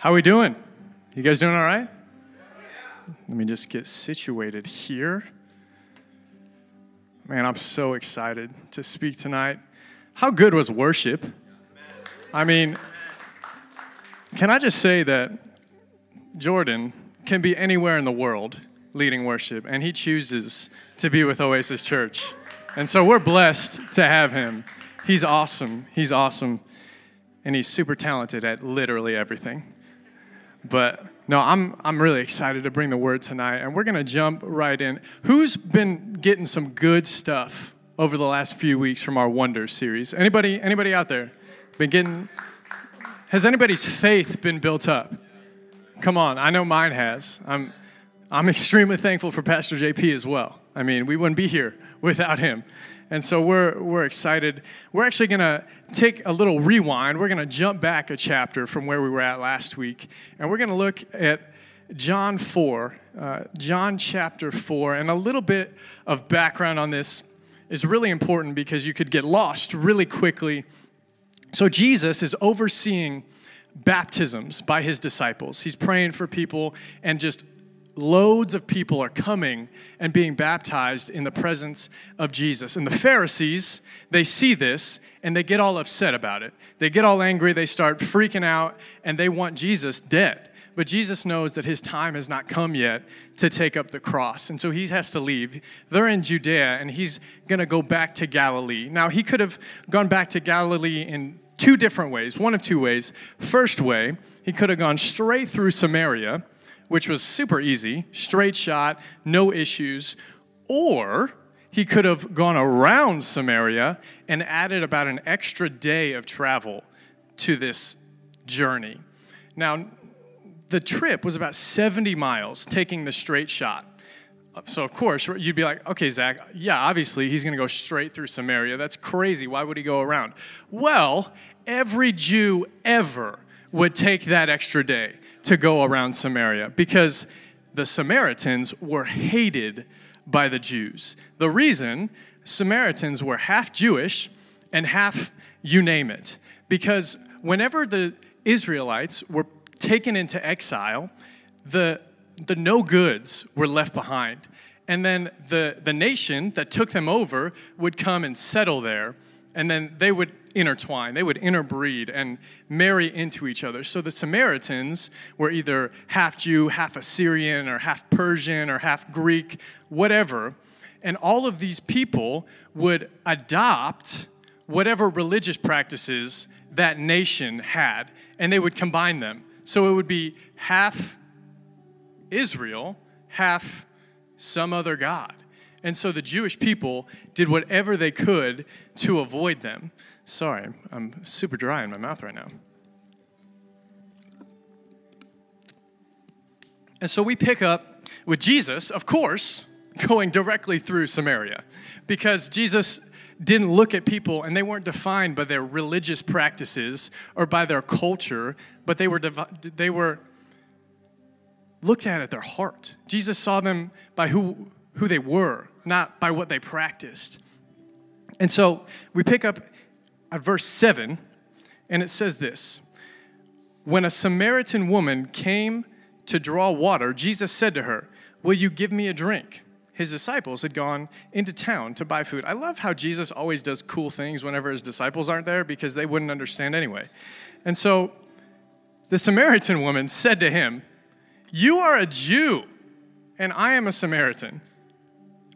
How we doing? You guys doing all right? Let me just get situated here. Man, I'm so excited to speak tonight. How good was worship? I mean, can I just say that Jordan can be anywhere in the world leading worship, and he chooses to be with Oasis Church. And so we're blessed to have him. He's awesome. He's awesome. And he's super talented at literally everything. But no, I'm, I'm really excited to bring the word tonight, and we're going to jump right in. Who's been getting some good stuff over the last few weeks from our Wonders series? Anybody, anybody out there been getting? Has anybody's faith been built up? Come on, I know mine has. I'm, I'm extremely thankful for Pastor JP as well. I mean, we wouldn't be here without him. And so we're, we're excited. We're actually going to take a little rewind. We're going to jump back a chapter from where we were at last week. And we're going to look at John 4, uh, John chapter 4. And a little bit of background on this is really important because you could get lost really quickly. So Jesus is overseeing baptisms by his disciples. He's praying for people and just loads of people are coming and being baptized in the presence of Jesus. And the Pharisees, they see this and they get all upset about it. They get all angry, they start freaking out, and they want Jesus dead. But Jesus knows that his time has not come yet to take up the cross. And so he has to leave. They're in Judea, and he's going to go back to Galilee. Now, he could have gone back to Galilee in two different ways, one of two ways. First way, he could have gone straight through Samaria which was super easy, straight shot, no issues. Or he could have gone around Samaria and added about an extra day of travel to this journey. Now, the trip was about 70 miles taking the straight shot. So, of course, you'd be like, okay, Zach, yeah, obviously he's going to go straight through Samaria. That's crazy. Why would he go around? Well, every Jew ever would take that extra day to go around Samaria because the Samaritans were hated by the Jews. The reason Samaritans were half Jewish and half you name it. Because whenever the Israelites were taken into exile, the, the no goods were left behind. And then the, the nation that took them over would come and settle there. And then they would intertwine, they would interbreed and marry into each other. So the Samaritans were either half Jew, half Assyrian, or half Persian, or half Greek, whatever. And all of these people would adopt whatever religious practices that nation had, and they would combine them. So it would be half Israel, half some other God. And so the Jewish people did whatever they could to avoid them. Sorry, I'm super dry in my mouth right now. And so we pick up with Jesus, of course, going directly through Samaria because Jesus didn't look at people and they weren't defined by their religious practices or by their culture, but they were, they were looked at at their heart. Jesus saw them by who, who they were, not by what they practiced. And so we pick up at verse 7, and it says this When a Samaritan woman came to draw water, Jesus said to her, Will you give me a drink? His disciples had gone into town to buy food. I love how Jesus always does cool things whenever his disciples aren't there because they wouldn't understand anyway. And so the Samaritan woman said to him, You are a Jew, and I am a Samaritan.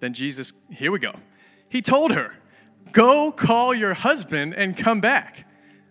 Then Jesus, here we go. He told her, Go call your husband and come back.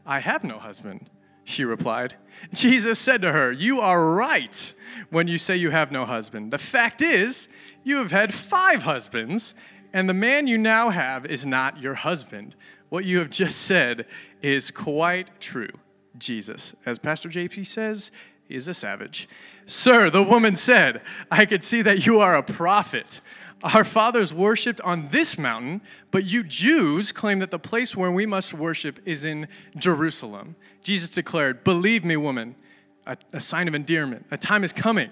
I have no husband, she replied. Jesus said to her, You are right when you say you have no husband. The fact is, you have had five husbands, and the man you now have is not your husband. What you have just said is quite true. Jesus, as Pastor JP says, is a savage. Sir, the woman said, I could see that you are a prophet. Our fathers worshiped on this mountain, but you Jews claim that the place where we must worship is in Jerusalem. Jesus declared, Believe me, woman, a, a, sign of endearment. A time is coming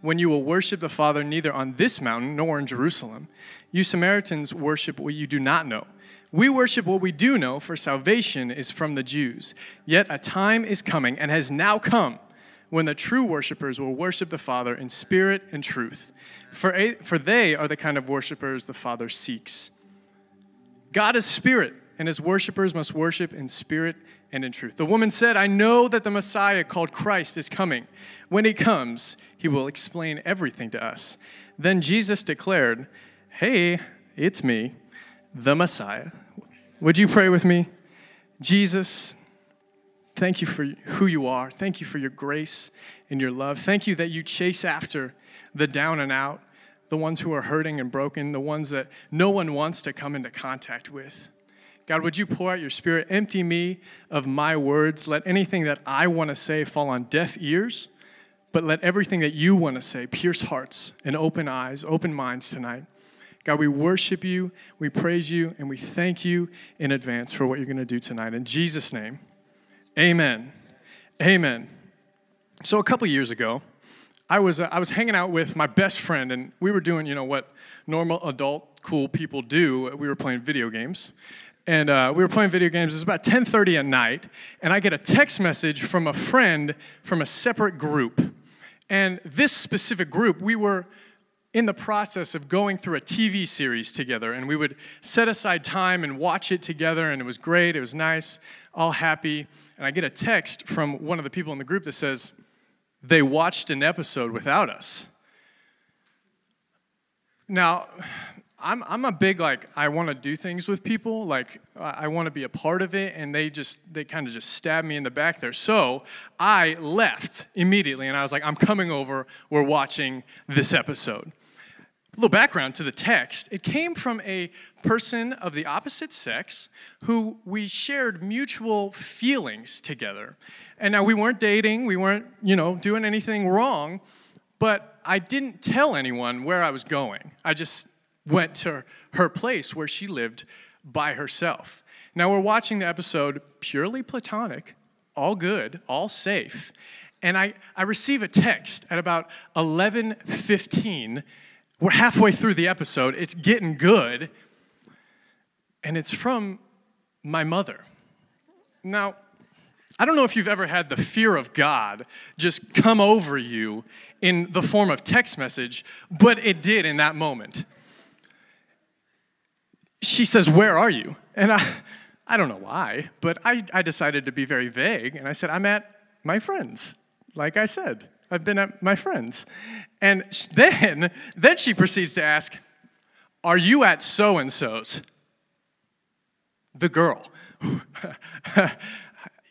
when you will worship the Father neither on this mountain nor in Jerusalem. You Samaritans worship what you do not know. We worship what we do know, for salvation is from the Jews. Yet a time is coming and has now come when the true worshipers will worship the Father in spirit and truth. For, a, for they are the kind of worshipers the Father seeks. God is spirit, and his worshipers must worship in spirit and in truth. The woman said, I know that the Messiah called Christ is coming. When he comes, he will explain everything to us. Then Jesus declared, Hey, it's me, the Messiah. Would you pray with me? Jesus, Thank you for who you are. Thank you for your grace and your love. Thank you that you chase after the down and out, the ones who are hurting and broken, the ones that no one wants to come into contact with. God, would you pour out your spirit? Empty me of my words. Let anything that I want to say fall on deaf ears, but let everything that you want to say pierce hearts and open eyes, open minds tonight. God, we worship you, we praise you, and we thank you in advance for what you're going to do tonight. In Jesus' name. Amen. Amen. So a couple years ago, I was uh, I was hanging out with my best friend, and we were doing you know what normal adult cool people do. We were playing video games, and uh, we were playing video games. It was about 10:30 at night, and I get a text message from a friend from a separate group, and this specific group we were in the process of going through a TV series together, and we would set aside time and watch it together, and it was great. It was nice, all happy and I get a text from one of the people in the group that says, they watched an episode without us. Now, I'm, I'm a big, like, I want to do things with people. Like, I want to be a part of it, and they just, they kind of just stabbed me in the back there. So I left immediately, and I was like, I'm coming over. We're watching this episode. A little background to the text it came from a person of the opposite sex who we shared mutual feelings together. And now we weren't dating, we weren't, you know, doing anything wrong, but I didn't tell anyone where I was going. I just went to her place where she lived by herself. Now we're watching the episode purely platonic, all good, all safe. And I, I receive a text at about 11:15 we're halfway through the episode, it's getting good, and it's from my mother. Now, I don't know if you've ever had the fear of God just come over you in the form of text message, but it did in that moment. She says, Where are you? And I, I don't know why, but I, I decided to be very vague, and I said, I'm at my friend's, like I said. I've been at my friend's. And then, then she proceeds to ask, Are you at so and so's? The girl.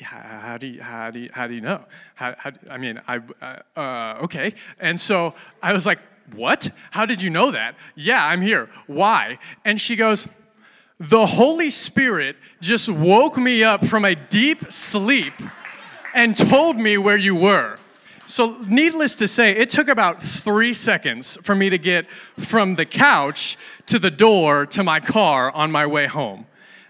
how do you, how do you, how do you know? How, how, I mean, I, uh, uh, okay. And so I was like, What? How did you know that? Yeah, I'm here. Why? And she goes, The Holy Spirit just woke me up from a deep sleep and told me where you were. So, needless to say, it took about three seconds for me to get from the couch to the door to my car on my way home.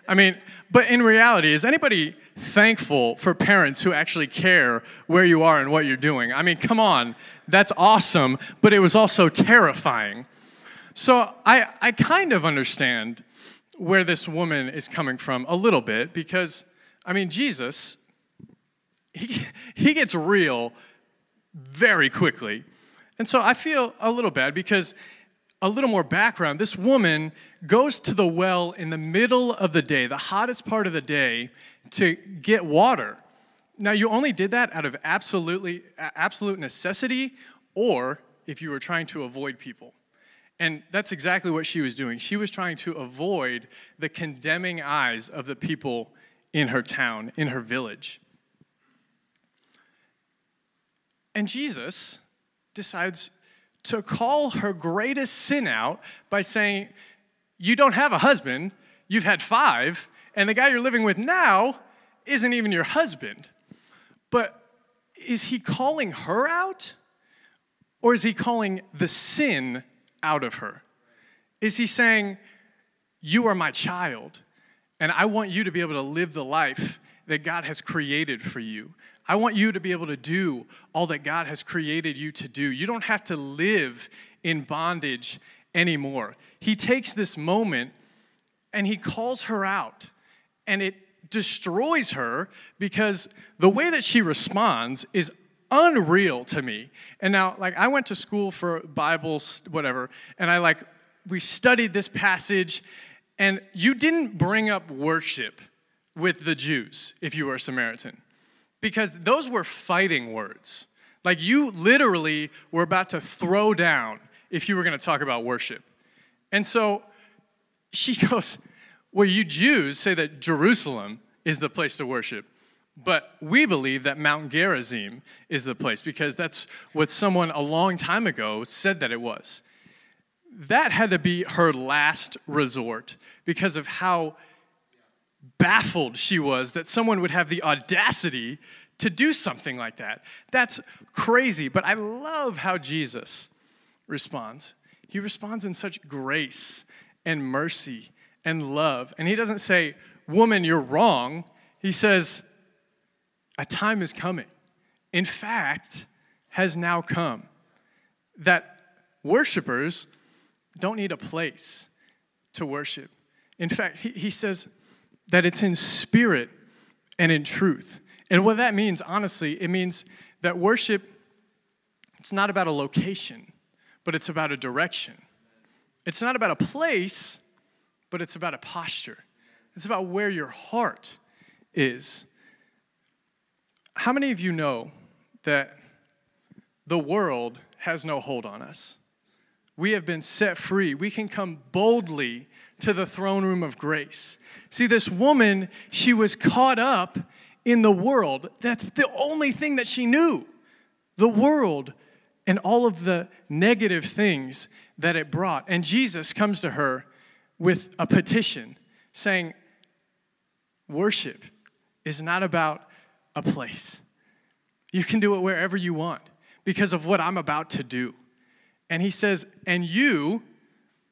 I mean, but in reality, is anybody thankful for parents who actually care where you are and what you're doing? I mean, come on, that's awesome, but it was also terrifying. So, I, I kind of understand where this woman is coming from a little bit because, I mean, Jesus, he, he gets real very quickly. And so I feel a little bad because a little more background this woman goes to the well in the middle of the day, the hottest part of the day, to get water. Now, you only did that out of absolutely, absolute necessity or if you were trying to avoid people. And that's exactly what she was doing. She was trying to avoid the condemning eyes of the people in her town, in her village. And Jesus decides to call her greatest sin out by saying, You don't have a husband, you've had five, and the guy you're living with now isn't even your husband. But is he calling her out? Or is he calling the sin out of her? Is he saying, You are my child, and I want you to be able to live the life that God has created for you? I want you to be able to do all that God has created you to do. You don't have to live in bondage anymore. He takes this moment and he calls her out, and it destroys her because the way that she responds is unreal to me. And now, like, I went to school for Bibles, whatever, and I like, we studied this passage, and you didn't bring up worship with the Jews if you were a Samaritan, because those were fighting words. Like, you literally were about to throw down if you were going to talk about worship. And so she goes, Well, you Jews say that Jerusalem is the place to worship. But we believe that Mount Gerizim is the place because that's what someone a long time ago said that it was. That had to be her last resort because of how baffled she was that someone would have the audacity to do something like that. That's crazy, but I love how Jesus responds. He responds in such grace and mercy and love. And he doesn't say, Woman, you're wrong. He says, a time is coming. In fact, has now come that worshipers don't need a place to worship. In fact, he, he says that it's in spirit and in truth. And what that means, honestly, it means that worship, it's not about a location, but it's about a direction. It's not about a place, but it's about a posture. It's about where your heart is. How many of you know that the world has no hold on us? We have been set free. We can come boldly to the throne room of grace. See, this woman, she was caught up in the world. That's the only thing that she knew the world and all of the negative things that it brought. And Jesus comes to her with a petition saying, Worship is not about a place. You can do it wherever you want because of what I'm about to do. And he says, And you,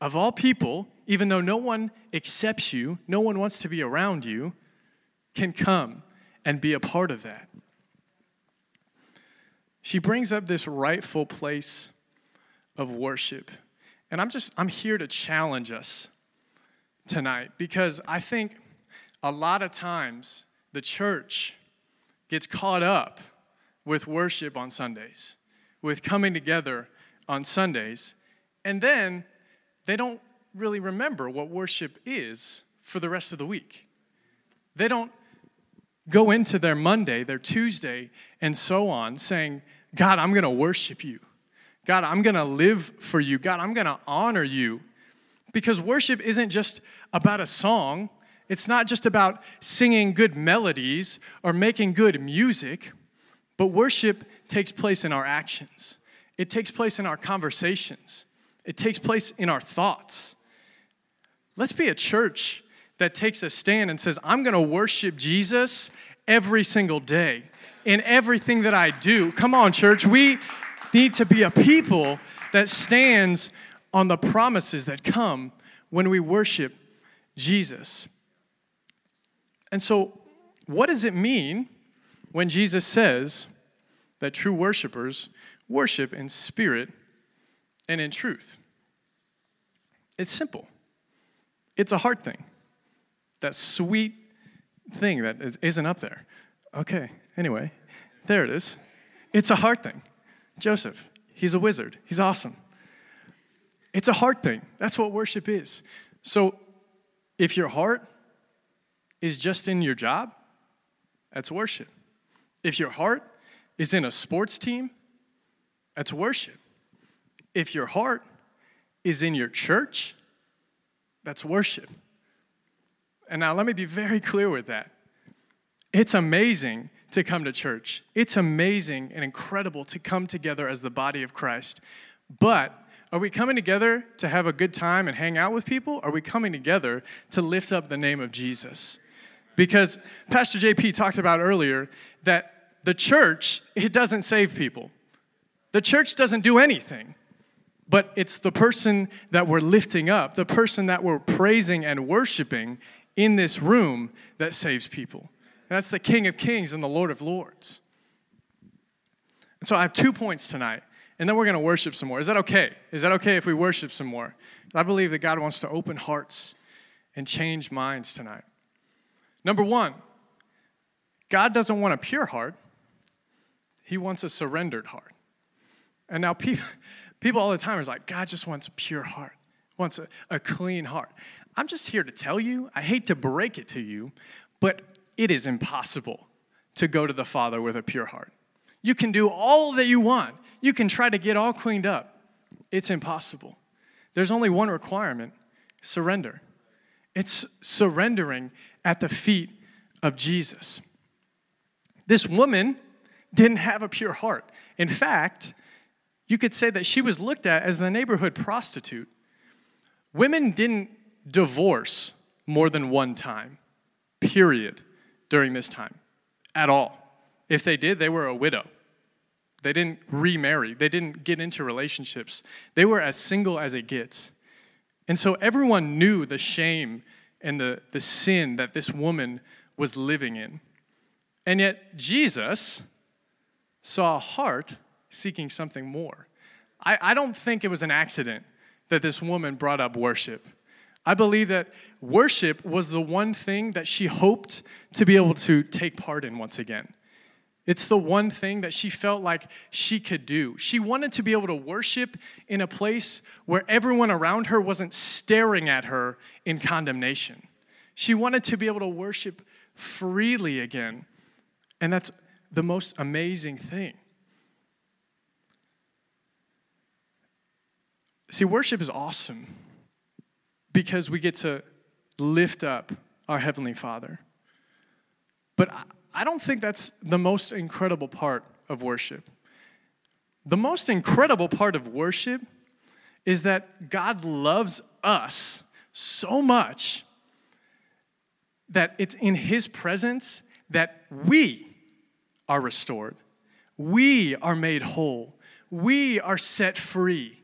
of all people, even though no one accepts you, no one wants to be around you, can come and be a part of that. She brings up this rightful place of worship. And I'm just, I'm here to challenge us tonight because I think a lot of times the church gets caught up with worship on Sundays, with coming together on Sundays, and then they don't really remember what worship is for the rest of the week. They don't go into their Monday, their Tuesday, and so on saying, God, I'm going to worship you. God, I'm going to live for you. God, I'm going to honor you. Because worship isn't just about a song, it's not just about singing good melodies or making good music, but worship takes place in our actions. It takes place in our conversations. It takes place in our thoughts. Let's be a church that takes a stand and says, I'm going to worship Jesus every single day in everything that I do. Come on, church. We need to be a people that stands on the promises that come when we worship Jesus. And so, what does it mean when Jesus says that true worshipers worship in spirit and in truth? It's simple. It's a hard thing. That sweet thing that isn't up there. Okay, anyway, there it is. It's a hard thing. Joseph, he's a wizard. He's awesome. It's a hard thing. That's what worship is. So, if your heart is just in your job, that's worship. If your heart is in a sports team, that's worship. If your heart is in your church, that's worship. And now let me be very clear with that. It's amazing to come to church. It's amazing and incredible to come together as the body of Christ. But are we coming together to have a good time and hang out with people? Are we coming together to lift up the name of Jesus? Because Pastor JP talked about earlier that the church, it doesn't save people. The church doesn't do anything. But it's the person that we're lifting up, the person that we're praising and worshiping in this room that saves people. That's the King of Kings and the Lord of Lords. And so I have two points tonight and then we're going to worship some more. Is that okay? Is that okay if we worship some more? I believe that God wants to open hearts and change minds tonight. Number one, God doesn't want a pure heart, He wants a surrendered heart. And now people, people all the time are like, God just wants a pure heart, wants a, a clean heart. I'm just here to tell you, I hate to break it to you, but it is impossible to go to the Father with a pure heart. You can do all that you want. You can try to get all cleaned up. It's impossible. There's only one requirement surrender. It's surrendering at the feet of Jesus. This woman didn't have a pure heart. In fact, you could say that she was looked at as the neighborhood prostitute. Women didn't divorce more than one time, period, during this time, at all. If they did, they were a widow. They didn't remarry, they didn't get into relationships. They were as single as it gets. And so everyone knew the shame and the, the sin that this woman was living in. And yet, Jesus saw a heart seeking something more. I, I don't think it was an accident that this woman brought up worship. I believe that worship was the one thing that she hoped to be able to take part in once again. It's the one thing that she felt like she could do. She wanted to be able to worship in a place where everyone around her wasn't staring at her in condemnation. She wanted to be able to worship freely again. And that's the most amazing thing. See, worship is awesome because we get to lift up our Heavenly Father. But I don't think that's the most incredible part of worship. The most incredible part of worship is that God loves us so much that it's in His presence that we are restored. We are made whole. We are set free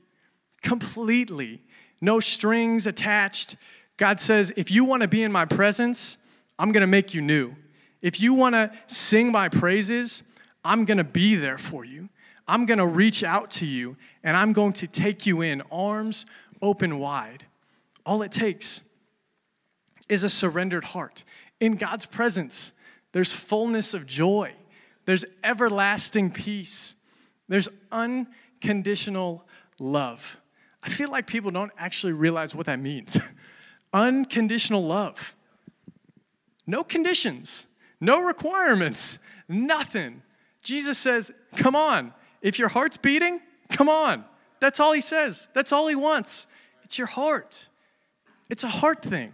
completely. No strings attached. God says, if you want to be in my presence, I'm going to make you new. If you want to sing my praises, I'm going to be there for you. I'm going to reach out to you and I'm going to take you in, arms open wide. All it takes is a surrendered heart. In God's presence, there's fullness of joy, there's everlasting peace, there's unconditional love. I feel like people don't actually realize what that means. unconditional love. No conditions no requirements, nothing. Jesus says, Come on. If your heart's beating, come on. That's all he says. That's all he wants. It's your heart. It's a heart thing.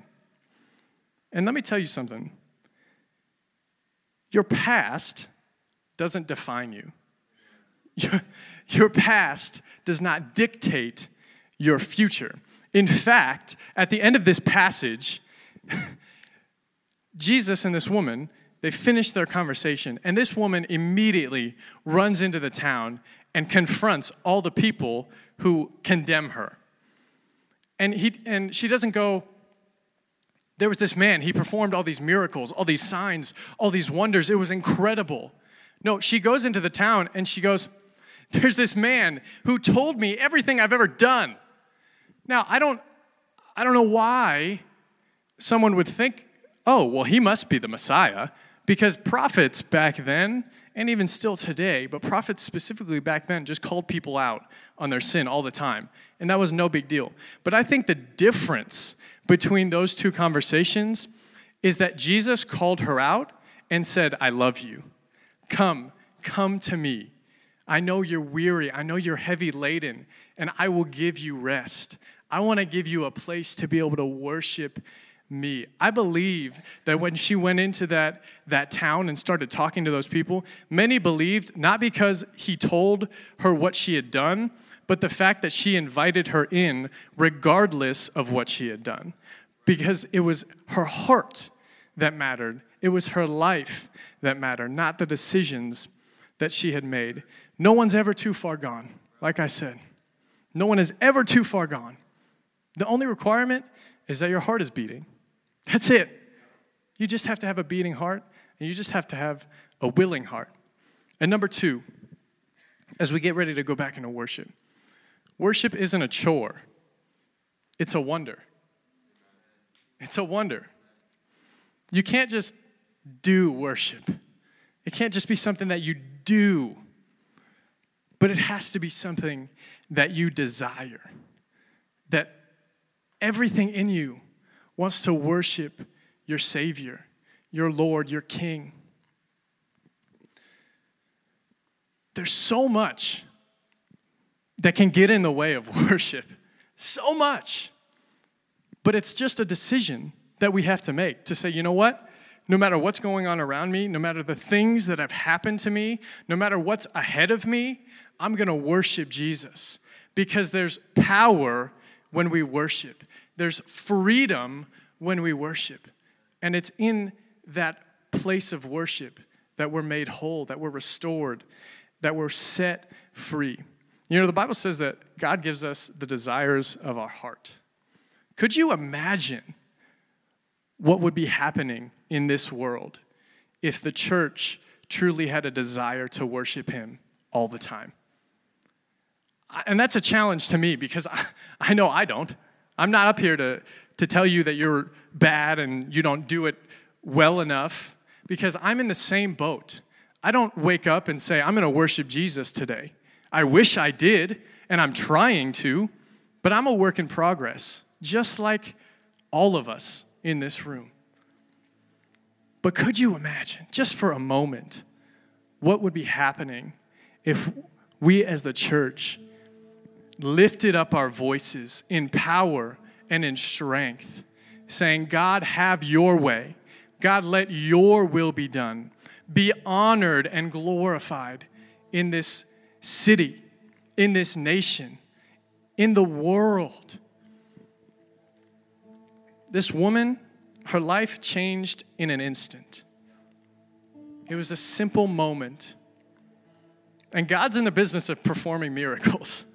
And let me tell you something your past doesn't define you, your, past does not dictate your future. In fact, at the end of this passage, Jesus and this woman they finish their conversation, and this woman immediately runs into the town and confronts all the people who condemn her. And, he, and she doesn't go, there was this man, he performed all these miracles, all these signs, all these wonders. It was incredible. No, she goes into the town and she goes, There's this man who told me everything I've ever done. Now, I don't, I don't know why someone would think, oh, well, he must be the Messiah. Because prophets back then, and even still today, but prophets specifically back then just called people out on their sin all the time. And that was no big deal. But I think the difference between those two conversations is that Jesus called her out and said, I love you. Come, come to me. I know you're weary. I know you're heavy laden, and I will give you rest. I want to give you a place to be able to worship me. I believe that when she went into that, that town and started talking to those people, many believed not because he told her what she had done, but the fact that she invited her in regardless of what she had done. Because it was her heart that mattered, it was her life that mattered, not the decisions that she had made. No one's ever too far gone, like I said. No one is ever too far gone. The only requirement is that your heart is beating. That's it. You just have to have a beating heart, and you just have to have a willing heart. And number two, as we get ready to go back into worship, worship isn't a chore, it's a wonder. It's a wonder. You can't just do worship, it can't just be something that you do, but it has to be something that you desire, that everything in you wants to worship your Savior, your Lord, your King. There's so much that can get in the way of worship. So much. But it's just a decision that we have to make to say, you know what? No matter what's going on around me, no matter the things that have happened to me, no matter what's ahead of me, I'm going to worship Jesus because there's power when we worship. There's freedom when we worship. And it's in that place of worship that we're made whole, that we're restored, that we're set free. You know, the Bible says that God gives us the desires of our heart. Could you imagine what would be happening in this world if the church truly had a desire to worship Him all the time? And that's a challenge to me because I, I know I don't. I'm not up here to, to tell you that you're bad and you don't do it well enough because I'm in the same boat. I don't wake up and say, I'm going to worship Jesus today. I wish I did, and I'm trying to, but I'm a work in progress, just like all of us in this room. But could you imagine, just for a moment, what would be happening if we as the church lifted up our voices in power and in strength, saying, God, have your way. God, let your will be done. Be honored and glorified in this city, in this nation, in the world. This woman, her life changed in an instant. It was a simple moment. And God's in the business of performing miracles.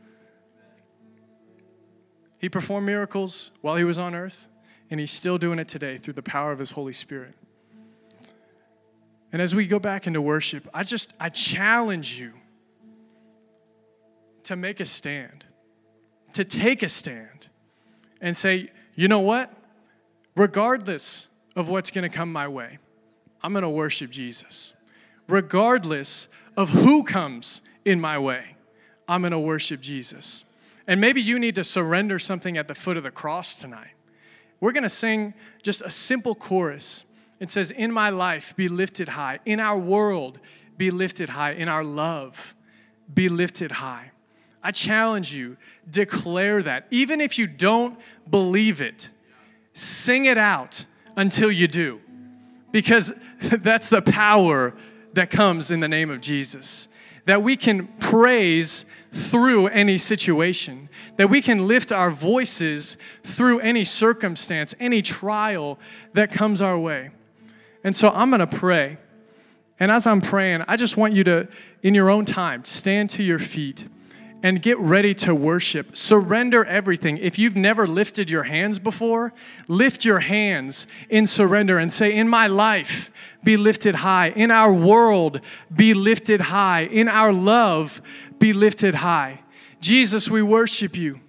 He performed miracles while he was on earth, and he's still doing it today through the power of his Holy Spirit. And as we go back into worship, I just I challenge you to make a stand, to take a stand and say, "You know what? Regardless of what's going to come my way, I'm going to worship Jesus. Regardless of who comes in my way, I'm going to worship Jesus." And maybe you need to surrender something at the foot of the cross tonight. We're going to sing just a simple chorus. It says, In my life, be lifted high. In our world, be lifted high. In our love, be lifted high. I challenge you, declare that. Even if you don't believe it, sing it out until you do. Because that's the power that comes in the name of Jesus that we can praise through any situation, that we can lift our voices through any circumstance, any trial that comes our way. And so I'm going to pray. And as I'm praying, I just want you to, in your own time, stand to your feet and get ready to worship. Surrender everything. If you've never lifted your hands before, lift your hands in surrender and say, In my life, be lifted high. In our world, be lifted high. In our love, be lifted high. Jesus, we worship you.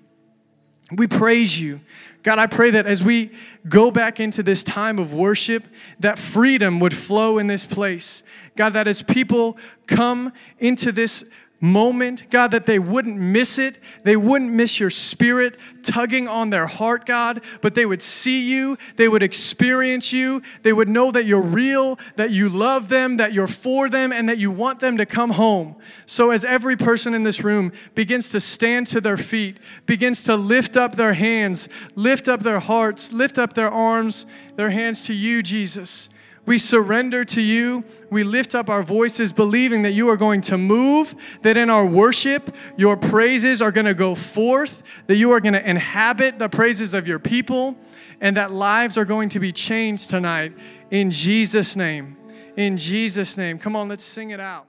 We praise you. God, I pray that as we go back into this time of worship, that freedom would flow in this place. God, that as people come into this moment, God, that they wouldn't miss it. They wouldn't miss your spirit tugging on their heart, God, but they would see you, they would experience you, they would know that you're real, that you love them, that you're for them, and that you want them to come home. So, as every person in this room begins to stand to their feet, begins to lift up their hands, lift up their hearts, lift up their arms, their hands to you, Jesus. We surrender to you. We lift up our voices, believing that you are going to move, that in our worship, your praises are going to go forth, that you are going to inhabit the praises of your people, and that lives are going to be changed tonight. In Jesus' name. In Jesus' name. Come on, let's sing it out.